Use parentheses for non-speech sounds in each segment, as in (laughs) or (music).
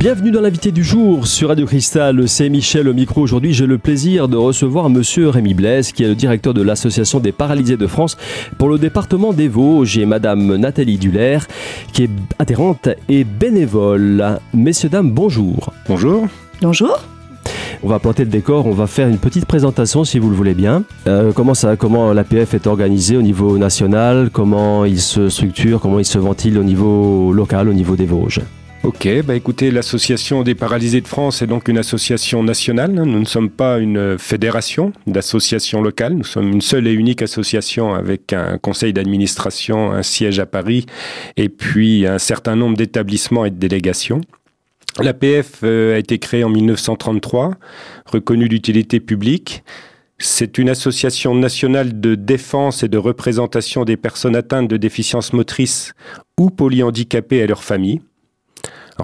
Bienvenue dans l'invité du jour sur Radio Cristal. C'est Michel au micro. Aujourd'hui, j'ai le plaisir de recevoir monsieur Rémi Blaise, qui est le directeur de l'Association des paralysés de France pour le département des Vosges et madame Nathalie Duller, qui est adhérente et bénévole. Messieurs, dames, bonjour. Bonjour. Bonjour. On va planter le décor, on va faire une petite présentation si vous le voulez bien. Euh, comment ça, comment l'APF est organisé au niveau national, comment il se structure, comment il se ventile au niveau local, au niveau des Vosges? Ok, bah écoutez, l'association des paralysés de France est donc une association nationale. Nous ne sommes pas une fédération d'associations locales. Nous sommes une seule et unique association avec un conseil d'administration, un siège à Paris et puis un certain nombre d'établissements et de délégations. L'APF euh, a été créée en 1933, reconnue d'utilité publique. C'est une association nationale de défense et de représentation des personnes atteintes de déficience motrice ou polyhandicapées et leurs familles.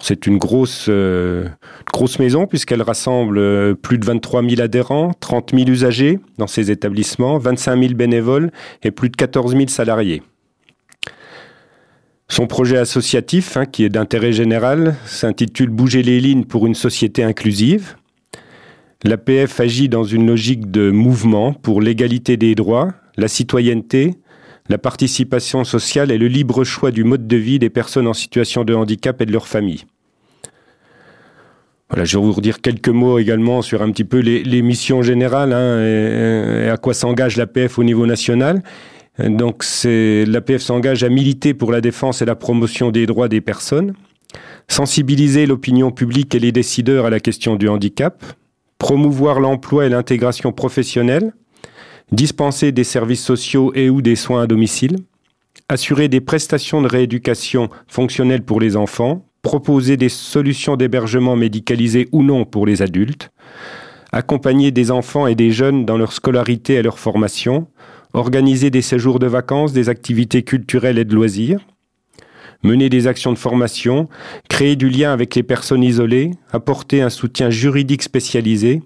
C'est une grosse, euh, grosse maison puisqu'elle rassemble euh, plus de 23 000 adhérents, 30 000 usagers dans ses établissements, 25 000 bénévoles et plus de 14 000 salariés. Son projet associatif, hein, qui est d'intérêt général, s'intitule Bouger les lignes pour une société inclusive. L'APF agit dans une logique de mouvement pour l'égalité des droits, la citoyenneté, la participation sociale et le libre choix du mode de vie des personnes en situation de handicap et de leurs familles. Voilà, je vais vous redire quelques mots également sur un petit peu les, missions générales hein, et, à quoi s'engage l'APF au niveau national. Donc, l'APF s'engage à militer pour la défense et la promotion des droits des personnes, sensibiliser l'opinion publique et les décideurs à la question du handicap, promouvoir l'emploi et l'intégration professionnelle, dispenser des services sociaux et ou des soins à domicile, assurer des prestations de rééducation fonctionnelles pour les enfants, proposer des solutions d'hébergement médicalisées ou non pour les adultes, accompagner des enfants et des jeunes dans leur scolarité et leur formation, organiser des séjours de vacances, des activités culturelles et de loisirs, mener des actions de formation, créer du lien avec les personnes isolées, apporter un soutien juridique spécialisé,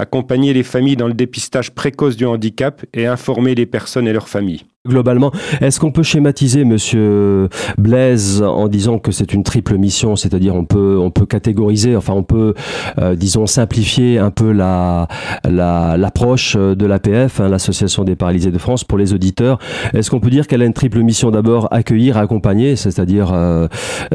accompagner les familles dans le dépistage précoce du handicap et informer les personnes et leurs familles. Globalement, est-ce qu'on peut schématiser, Monsieur Blaise, en disant que c'est une triple mission, c'est-à-dire on peut on peut catégoriser, enfin on peut, euh, disons, simplifier un peu la l'approche de l'APF, hein, l'association des paralysés de France, pour les auditeurs? Est-ce qu'on peut dire qu'elle a une triple mission d'abord accueillir, accompagner, c'est-à-dire euh,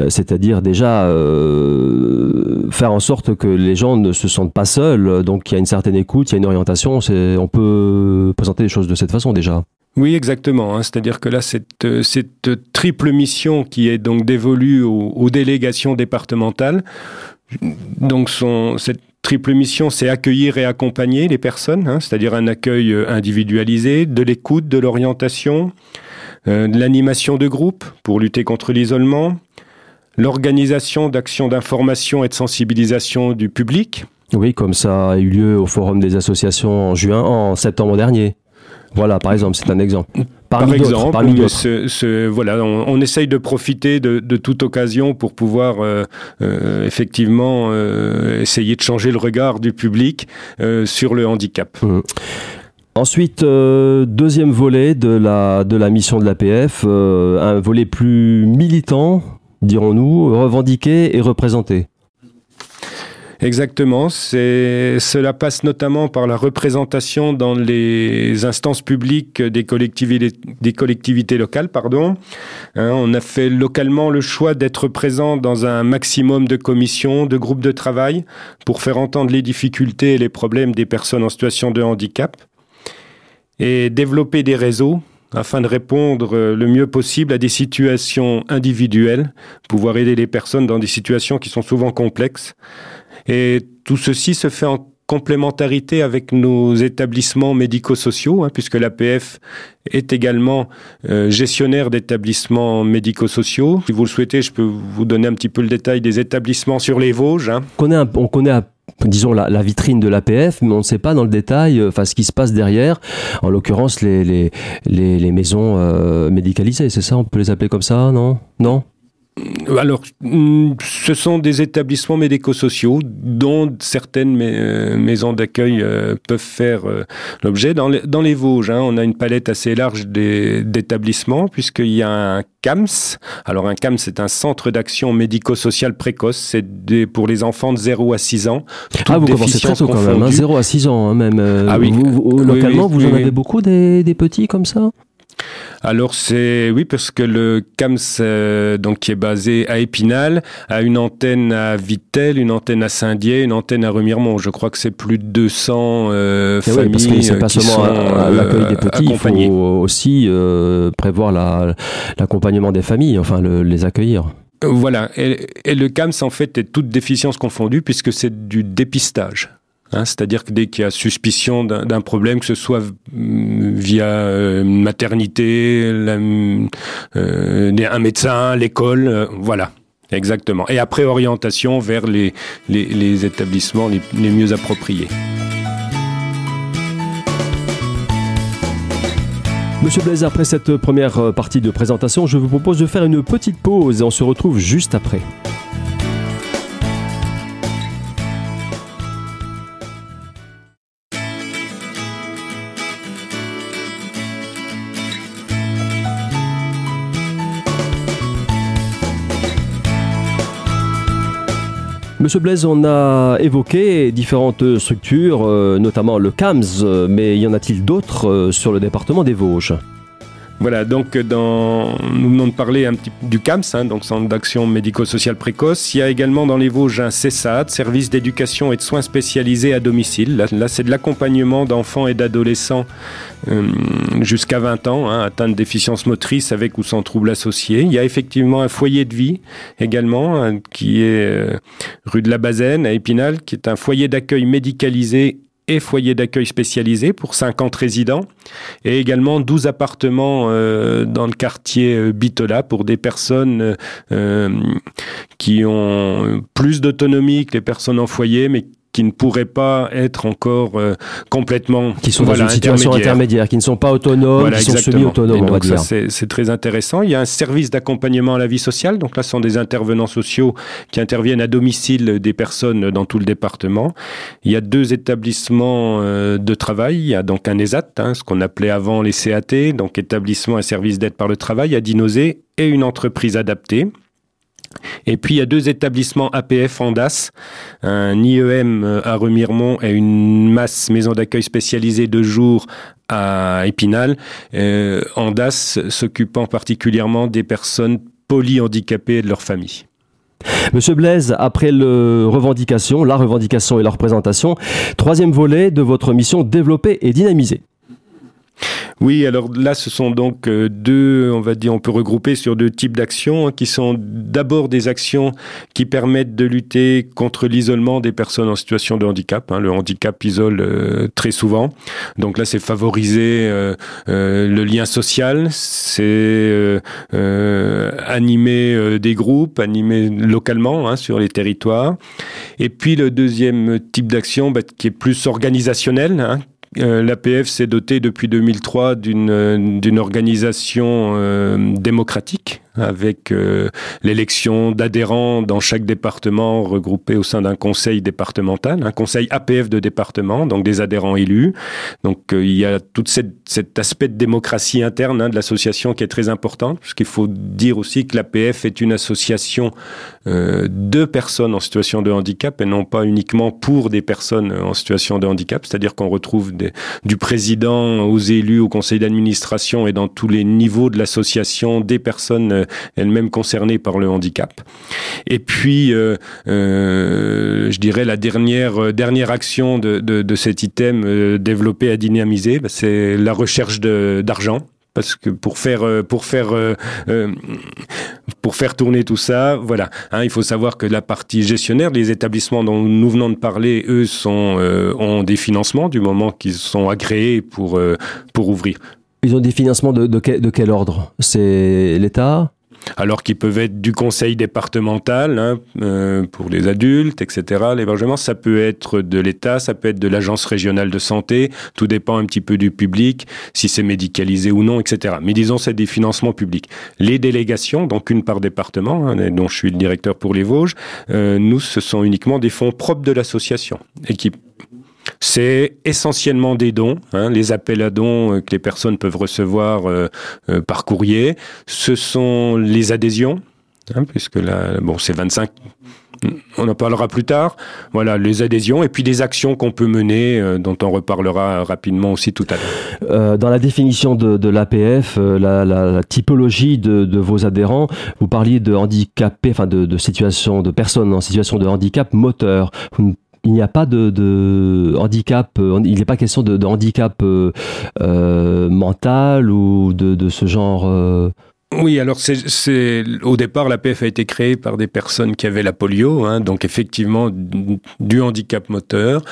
c'est-à-dire déjà euh, faire en sorte que les gens ne se sentent pas seuls, donc il y a une certaine écoute, il y a une orientation. On peut présenter les choses de cette façon déjà? Oui, exactement. Hein. C'est-à-dire que là, cette, cette, triple mission qui est donc dévolue aux, délégations départementales, donc son, cette triple mission, c'est accueillir et accompagner les personnes, hein, c'est-à-dire un accueil euh, individualisé, de l'écoute, de l'orientation, euh, de l'animation de groupe pour lutter contre l'isolement, l'organisation d'actions d'information et de sensibilisation du public. Oui, comme ça a eu lieu au Forum des associations en juin, en septembre dernier. Voilà, par exemple, c'est un exemple. par exemple, voilà, on, essaye de profiter de, toute occasion pour pouvoir euh, euh, effectivement euh, essayer de changer le regard du public sur le handicap. Mmh. Ensuite, deuxième volet de la, de la mission de l'APF, un volet plus militant, dirons-nous, revendiqué et représenté. Exactement. Cela passe notamment par la représentation dans les instances publiques des collectivités, locales. Pardon. Hein, on a fait localement le choix d'être présent dans un maximum de commissions, de groupes de travail pour faire entendre les difficultés et les problèmes des personnes en situation de handicap et développer des réseaux afin de répondre le mieux possible à des situations individuelles, pouvoir aider les personnes dans des situations qui sont souvent complexes. Et tout ceci se fait en complémentarité avec nos établissements médico-sociaux, hein, puisque l'APF est également euh, gestionnaire d'établissements médico-sociaux. Si vous le souhaitez, je peux vous donner un petit peu le détail des établissements sur les Vosges. Hein. On connaît, on connaît disons la, vitrine de l'APF, mais on ne sait pas dans le détail euh, enfin, ce qui se passe derrière, en l'occurrence les, les, les, maisons euh, médicalisées, c'est ça On peut les appeler comme ça, non? Non? Alors, mm, ce sont des établissements médico-sociaux dont certaines euh, maisons d'accueil euh, peuvent faire euh, l'objet. Dans, les, Vosges, hein, on a une palette assez large d'établissements puisqu'il y a un CAMS. Alors un CAMS, c'est un centre d'action médico-social précoce. C'est pour les enfants de 0 à 6 ans. Ah, vous commencez très tôt quand même, 0 hein, à 6 ans hein, même. ah oui. localement, vous en avez beaucoup des, des petits comme ça? Alors c'est oui parce que le CAMS euh, donc qui est basé à Épinal a une antenne à Vitel, une antenne à Saint-Dié, une antenne à Remiremont. Je crois que c'est plus de 200 euh, familles oui, parce que c'est pas seulement l'accueil des petits, il faut aussi euh, prévoir l'accompagnement des familles, enfin les accueillir. Voilà, et, et, le CAMS en fait est toute déficience confondue puisque c'est du dépistage. Hein, c'est-à-dire que dès qu'il y a suspicion d'un problème, que ce soit via euh, une maternité, euh, un médecin, l'école, euh, voilà, exactement. Et après, orientation vers les, établissements les, les mieux appropriés. Monsieur Blaise, après cette première partie de présentation, je vous propose de faire une petite pause et on se retrouve juste après. Monsieur Blaise, on a évoqué différentes structures, euh, notamment le CAMS, mais y en a-t-il d'autres euh, sur le département des Vosges? Voilà, donc dans, nous venons de parler un petit du CAMS, hein, donc Centre d'action médico-sociale précoce. Il y a également dans les Vosges un CESAD, service d'éducation et de soins spécialisés à domicile. Là, c'est de l'accompagnement d'enfants et d'adolescents euh, jusqu'à 20 ans, hein, atteints de déficience motrice avec ou sans troubles associés. Il y a effectivement un foyer de vie également, hein, qui est euh, rue de la Bazaine à Épinal, qui est un foyer d'accueil médicalisé et foyer d'accueil spécialisé pour 50 résidents et également 12 appartements euh, dans le quartier euh, Bitola pour des personnes euh, qui ont plus d'autonomie que les personnes en foyer mais qui ne pourraient pas être encore euh, complètement qui sont dans une situation intermédiaire, qui ne sont pas autonomes, qui sont semi-autonomes. C'est très intéressant. Il y a un service d'accompagnement à la vie sociale. Donc là, ce sont des intervenants sociaux qui interviennent à domicile des personnes dans tout le département. Il y a deux établissements euh, de travail. Il y a donc un ESAT, hein, ce qu'on appelait avant les CAT, donc établissement et service d'aide par le travail à Dinosé, et une entreprise adaptée. Et puis il y a deux établissements APF en DAS, un IEM à Remiremont et une masse maison d'accueil spécialisée de jour à Épinal, euh, en DAS s'occupant particulièrement des personnes polyhandicapées et de leurs familles. Monsieur Blaise, après revendication, la revendication et la représentation, troisième volet de votre mission développer et dynamiser. Oui, alors là, ce sont donc euh, deux, on va dire, on peut regrouper sur deux types d'actions hein, qui sont d'abord des actions qui permettent de lutter contre l'isolement des personnes en situation de handicap. Hein. Le handicap isole euh, très souvent. Donc là, c'est favoriser euh, le lien social, c'est animer des groupes, animer localement hein, sur les territoires. Et puis le deuxième type d'action, bah, qui est plus organisationnel, hein, euh, L'APF s'est dotée depuis 2003 d'une organisation euh, démocratique avec euh, l'élection d'adhérents dans chaque département regroupés au sein d'un conseil départemental, un conseil APF de département, donc des adhérents élus. Donc euh, il y a tout cet aspect de démocratie interne hein, de l'association qui est très important, parce qu'il faut dire aussi que l'APF est une association euh, de personnes en situation de handicap et non pas uniquement pour des personnes en situation de handicap, c'est-à-dire qu'on retrouve des, du président aux élus, au conseil d'administration et dans tous les niveaux de l'association des personnes elle-même concernée par le handicap. Et puis, euh, euh, je dirais la dernière euh, dernière action de, de, cet item développé à dynamiser, bah, c'est la recherche d'argent parce que pour faire pour faire pour faire tourner tout ça, voilà, hein, il faut savoir que la partie gestionnaire, les établissements dont nous venons de parler, eux sont ont des financements du moment qu'ils sont agréés pour pour ouvrir. Ils ont des financements de, quel ordre? C'est l'État? Alors qu'ils peuvent être du conseil départemental hein, euh, pour les adultes, etc. L'hébergement, ça peut être de l'État, ça peut être de l'agence régionale de santé, tout dépend un petit peu du public, si c'est médicalisé ou non, etc. Mais disons, c'est des financements publics. Les délégations, donc une par département, hein, dont je suis le directeur pour les Vosges, euh, nous, ce sont uniquement des fonds propres de l'association et qui c'est essentiellement des dons, hein, les appels à dons euh, que les personnes peuvent recevoir euh, euh, par courrier. Ce sont les adhésions, hein, puisque là, bon, c'est 25 on en parlera plus tard. Voilà, les adhésions et puis des actions qu'on peut mener, dont on reparlera rapidement aussi tout à l'heure. dans la définition de, l'APF, la, typologie de, vos adhérents, vous parliez de handicapés, enfin de, situation de personnes en situation de handicap moteur. Il n'y a pas de, handicap, euh, il n'est pas question de, handicap euh, euh, mental ou de, ce genre. Oui, alors c'est au départ l'APF a été créée par des personnes qui avaient la polio, hein, donc effectivement du handicap moteur.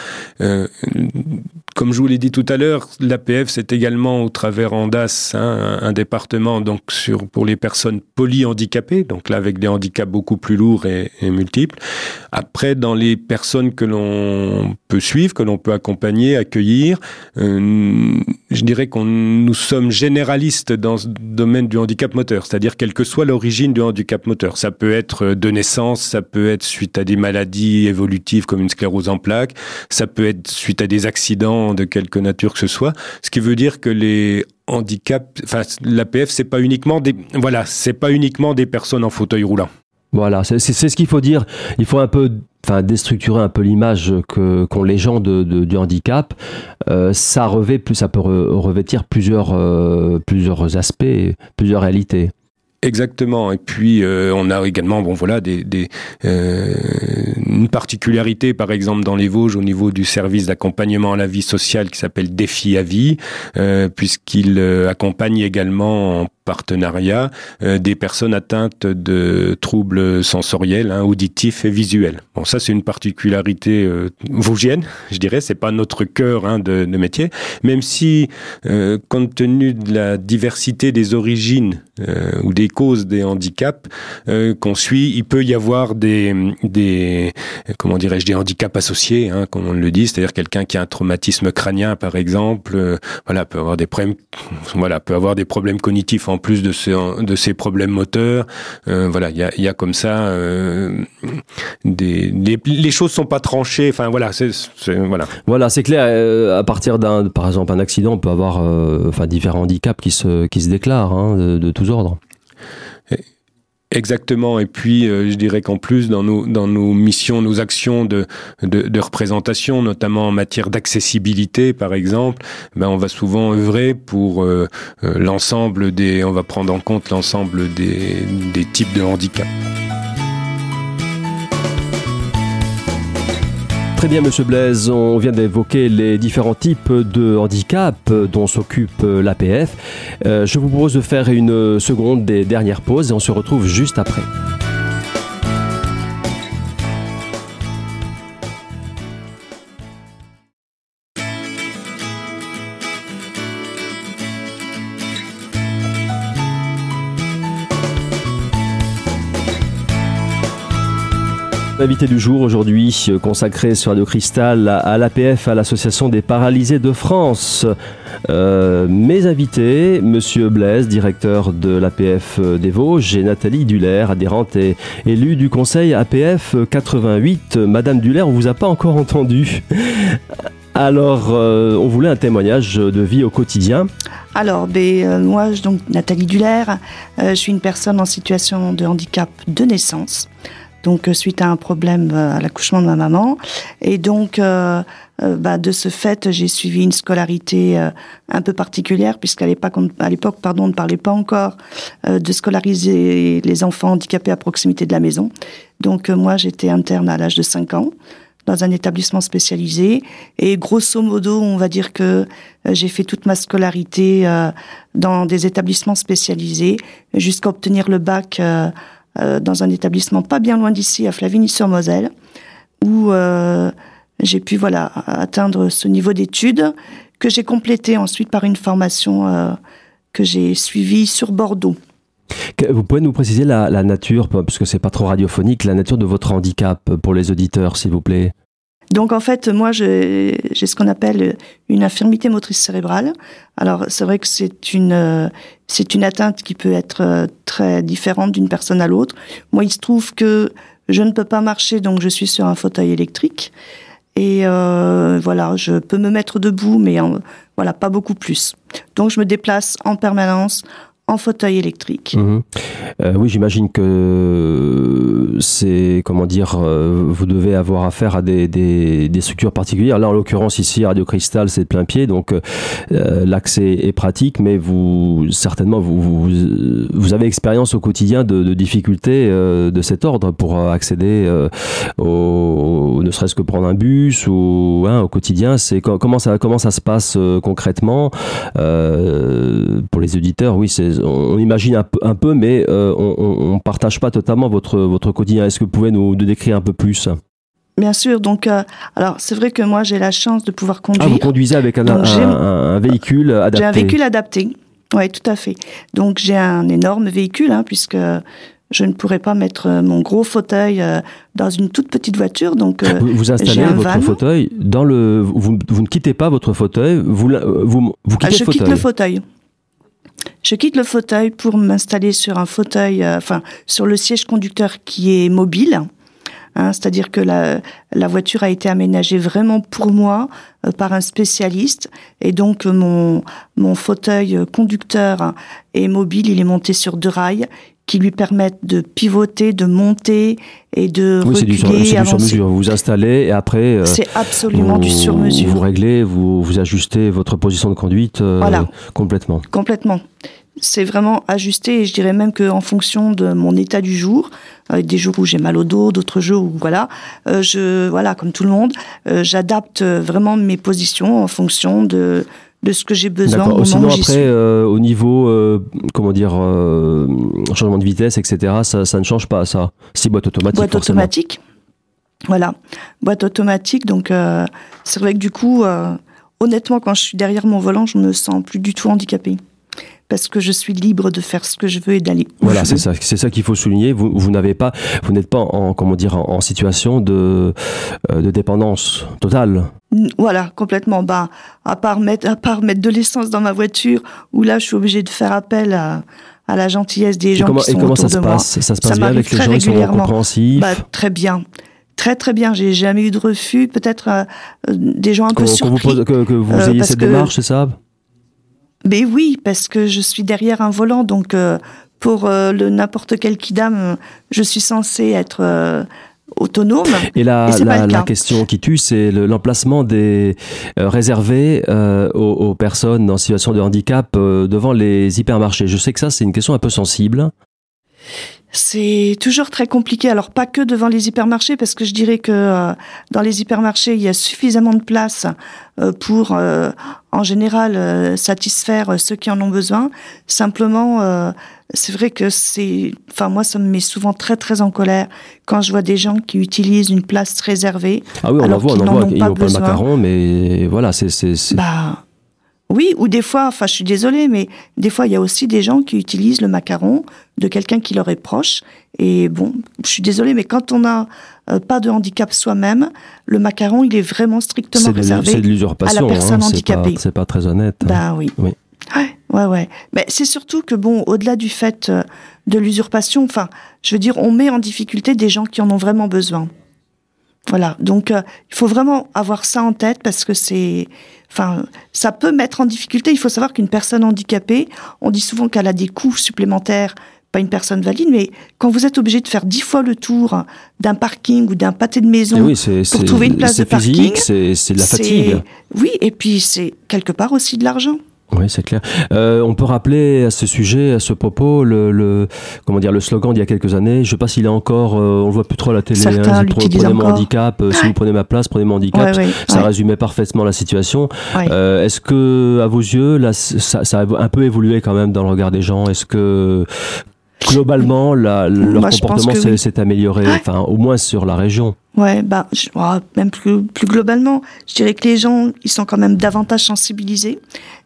Comme je vous l'ai dit tout à l'heure, l'APF, c'est également au travers Andas, hein, un, département donc sur pour les personnes polyhandicapées, donc là avec des handicaps beaucoup plus lourds et, multiples. Après, dans les personnes que l'on suivre, que l'on peut accompagner, accueillir, euh, je dirais qu'on nous sommes généralistes dans ce domaine du handicap moteur, c'est-à-dire quelle que soit l'origine du handicap moteur. Ça peut être de naissance, ça peut être suite à des maladies évolutives comme une sclérose en plaques, ça peut être suite à des accidents de quelque nature que ce soit, ce qui veut dire que les handicaps, enfin l'APF c'est pas uniquement des, voilà, c'est pas uniquement des personnes en fauteuil roulant. Voilà, c'est ce qu'il faut dire. Il faut un peu enfin déstructurer un peu l'image qu'ont les gens de, du handicap, euh, ça revêt plus, ça peut revêtir plusieurs euh, plusieurs aspects, plusieurs réalités. Exactement. Et puis euh, on a également, bon voilà, des, des une particularité, par exemple dans les Vosges au niveau du service d'accompagnement à la vie sociale qui s'appelle Défi à vie, puisqu'il accompagne également en partenariat euh, des personnes atteintes de troubles sensoriels, hein, auditifs et visuels. Bon, ça c'est une particularité euh, vosgienne, je dirais. C'est pas notre cœur hein, de, de, métier, même si, euh, compte tenu de la diversité des origines euh, ou des causes des handicaps euh, qu'on suit, il peut y avoir des, des comment dirais-je, des handicaps associés, hein, comme on le dit, c'est-à-dire quelqu'un qui a un traumatisme crânien, par exemple, voilà, peut avoir des problèmes, voilà, peut avoir des problèmes cognitifs en plus de, ce, de ces problèmes moteurs. Euh, voilà, il y a, y a, comme ça euh, des, les choses sont pas tranchées. Enfin voilà, c'est voilà. Voilà, c'est clair. Euh, à partir d'un, par exemple, un accident, on peut avoir enfin différents handicaps qui se qui se déclarent hein, de, de tous ordres. Exactement. Et puis, euh, je dirais qu'en plus, dans nos, dans nos missions, nos actions de, de, de représentation, notamment en matière d'accessibilité, par exemple, ben, on va souvent œuvrer pour euh, euh, l'ensemble des, on va prendre en compte l'ensemble des, des types de handicap. Très bien, Monsieur Blaise. On vient d'évoquer les différents types de handicap dont s'occupe l'APF. Euh, je vous propose de faire une seconde des dernières pauses et on se retrouve juste après. Invité du jour aujourd'hui, euh, consacré sur Radio Cristal à l'APF, à l'Association des paralysés de France. Euh, mes invités, Monsieur Blaise, directeur de l'APF des Vosges, et Nathalie Duller, adhérente et élue du conseil APF 88. Madame Duller, on vous a pas encore entendu. (laughs) Alors, euh, on voulait un témoignage de vie au quotidien. Alors, ben, moi, donc Nathalie Duller, je suis une personne en situation de handicap de naissance donc euh, suite à un problème euh, à l'accouchement de ma maman. Et donc, euh, bah, de ce fait, j'ai suivi une scolarité un peu particulière, puisqu'à l'époque, pardon, on ne parlait pas encore de scolariser les enfants handicapés à proximité de la maison. Donc, moi, j'étais interne à l'âge de 5 ans dans un établissement spécialisé. Et grosso modo, on va dire que j'ai fait toute ma scolarité dans des établissements spécialisés jusqu'à obtenir le bac euh, dans un établissement pas bien loin d'ici, à Flavigny-sur-Moselle, où euh, j'ai pu voilà atteindre ce niveau d'études que j'ai complété ensuite par une formation euh, que j'ai suivie sur Bordeaux. Vous pouvez nous préciser la, nature, parce que c'est pas trop radiophonique, la nature de votre handicap pour les auditeurs, s'il vous plaît? Donc en fait, moi, j'ai ce qu'on appelle une infirmité motrice cérébrale. Alors c'est vrai que c'est une c'est une atteinte qui peut être euh, très différente d'une personne à l'autre. Moi, il se trouve que je ne peux pas marcher, donc je suis sur un fauteuil électrique. Et euh, voilà, je peux me mettre debout, mais voilà, pas beaucoup plus. Donc je me déplace en permanence en fauteuil électrique. Mhm. Euh, oui, j'imagine que c'est, comment dire, euh, vous devez avoir affaire à des, des, structures particulières. Là, en l'occurrence, ici, Radio Cristal, c'est de plein pied, donc euh, l'accès est pratique, mais vous, certainement, vous, vous, avez expérience au quotidien de, de difficultés de cet ordre pour accéder au, ne serait-ce que prendre un bus ou hein, au quotidien. C'est comment ça, comment ça se passe concrètement? Pour les auditeurs Oui, c'est on imagine un peu, mais euh, on ne partage pas totalement votre, votre quotidien. Est-ce que vous pouvez nous, décrire un peu plus? Bien sûr, donc euh, alors c'est vrai que moi j'ai la chance de pouvoir conduire. Ah, vous conduisez avec un, un, véhicule adapté. J'ai un véhicule adapté, oui, tout à fait. Donc j'ai un énorme véhicule, hein, puisque je ne pourrais pas mettre euh, mon gros fauteuil dans une toute petite voiture. Donc vous, installez votre fauteuil dans le. Vous, ne quittez pas votre fauteuil, vous vous, vous quittez ah, je fauteuil. quitte le fauteuil. Je quitte le fauteuil pour m'installer sur un fauteuil, euh, enfin sur le siège conducteur qui est mobile. Hein, C'est-à-dire que la, la, voiture a été aménagée vraiment pour moi euh, par un spécialiste et donc mon, mon fauteuil conducteur est mobile, il est monté sur deux rails qui lui permettent de pivoter, de monter et de oui, reculer, c'est du, sur, mesure. Vous vous installez et après. Euh, c'est absolument du sur mesure. Vous réglez, vous, vous ajustez votre position de conduite euh, complètement. Complètement. C'est vraiment ajusté et je dirais même qu'en fonction de mon état du jour, avec des jours où j'ai mal au dos, d'autres jours où voilà, euh, je voilà comme tout le monde, j'adapte vraiment mes positions en fonction de de ce que j'ai besoin. Au Sinon après, euh, au niveau, euh, comment dire, euh, changement de vitesse, etc., ça, ça, ne change pas ça. Si boîte automatique. Boîte automatique. Voilà, boîte automatique. Donc c'est vrai que du coup, honnêtement, quand je suis derrière mon volant, je me sens plus du tout handicapée parce que je suis libre de faire ce que je veux et d'aller. Voilà, c'est ça, c'est ça qu'il faut souligner. Vous, vous n'avez pas, vous n'êtes pas en, comment dire, en, situation de, euh, de dépendance totale. Voilà, complètement. Bah, à part mettre, à part mettre de l'essence dans ma voiture, où là, je suis obligée de faire appel à, à la gentillesse des gens qui sont et comment ça se passe? Ça se passe bien avec les gens qui sont compréhensifs? Bah, Très bien. Très très bien, j'ai jamais eu de refus, peut-être euh, des gens un peu surpris. Vous que, que, vous euh, ayez cette démarche, c'est ça? Mais oui, parce que je suis derrière un volant, donc euh, pour euh, le n'importe quel kidam, je suis censée être euh, autonome. Et la, la, question qui tue, c'est l'emplacement des réservés aux, personnes en situation de handicap devant les hypermarchés. Je sais que ça, c'est une question un peu sensible. C'est toujours très compliqué. Alors pas que devant les hypermarchés, parce que je dirais que euh, dans les hypermarchés, il y a suffisamment de place euh, pour, euh, en général, satisfaire ceux qui en ont besoin. Simplement, c'est vrai que c'est, enfin moi, ça me met souvent très très en colère quand je vois des gens qui utilisent une place réservée. Ah oui, on en voit, on en voit. Ils n'ont pas le macaron, mais voilà, c'est bah, oui, ou des fois, enfin, je suis désolée, mais des fois, il y a aussi des gens qui utilisent le macaron de quelqu'un qui leur est proche. Et bon, je suis désolée, mais quand on n'a euh, pas de handicap soi-même, le macaron, il est vraiment strictement réservé à la personne hein, handicapée. C'est pas, pas, très honnête. Hein. Ben oui. oui. Ouais, ouais, ouais. Mais c'est surtout que bon, au-delà du fait euh, de l'usurpation, enfin, je veux dire, on met en difficulté des gens qui en ont vraiment besoin. Voilà. Donc, euh, il faut vraiment avoir ça en tête parce que c'est, Enfin, ça peut mettre en difficulté. Il faut savoir qu'une personne handicapée, on dit souvent qu'elle a des coûts supplémentaires pas une personne valide, mais quand vous êtes obligé de faire dix fois le tour d'un parking ou d'un pâté de maison eh pour trouver une place de parking, c'est de la fatigue. Oui, et puis c'est quelque part aussi de l'argent. Oui, c'est clair. Euh, on peut rappeler à ce sujet, à ce propos, le, le, comment dire, le slogan d'il y a quelques années. Je ne sais pas s'il est encore, euh, on le voit plus trop à la télé. Hein, prenez mon handicap. Euh, si vous prenez ma place, prenez mon handicap. ça résumait parfaitement la situation. Est-ce que, à vos yeux, là, ça, ça, a un peu évolué quand même dans le regard des gens? Est-ce que globalement, la, leur comportement s'est amélioré, enfin, au moins sur la région. Ouais, bah, oh, même plus, plus globalement, je dirais que les gens, ils sont quand même davantage sensibilisés.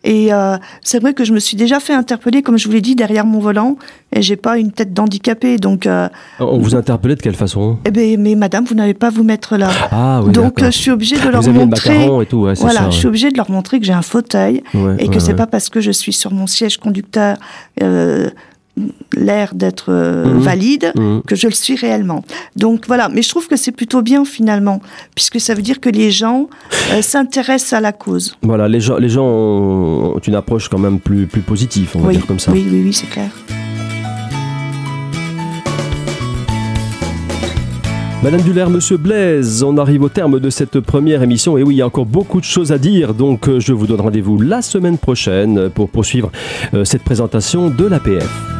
Et euh, c'est vrai que je me suis déjà fait interpeller, comme je vous l'ai dit, derrière mon volant, et j'ai pas une tête d'handicapé, donc. Euh, On vous interpellait de quelle façon? Eh ben, mais madame, vous n'avez pas vous mettre là. Ah oui. Donc je suis obligée de leur vous montrer. Le et tout, ouais, voilà, ça, je suis obligée de leur montrer que j'ai un fauteuil et que c'est pas parce que je suis sur mon siège conducteur. L'air d'être euh, mhm. valide mhm. que je le suis réellement. Donc voilà, mais je trouve que c'est plutôt bien finalement, puisque ça veut dire que les gens euh, s'intéressent à la cause. Voilà, les gens, les gens ont une approche quand même plus, plus positive, on va dire comme ça. Oui, oui, oui, c'est clair. Madame Duller, Monsieur Blaise, on arrive au terme de cette première émission. Et oui, il y a encore beaucoup de choses à dire, donc euh, je vous donne rendez-vous la semaine prochaine pour poursuivre cette présentation de l'APF.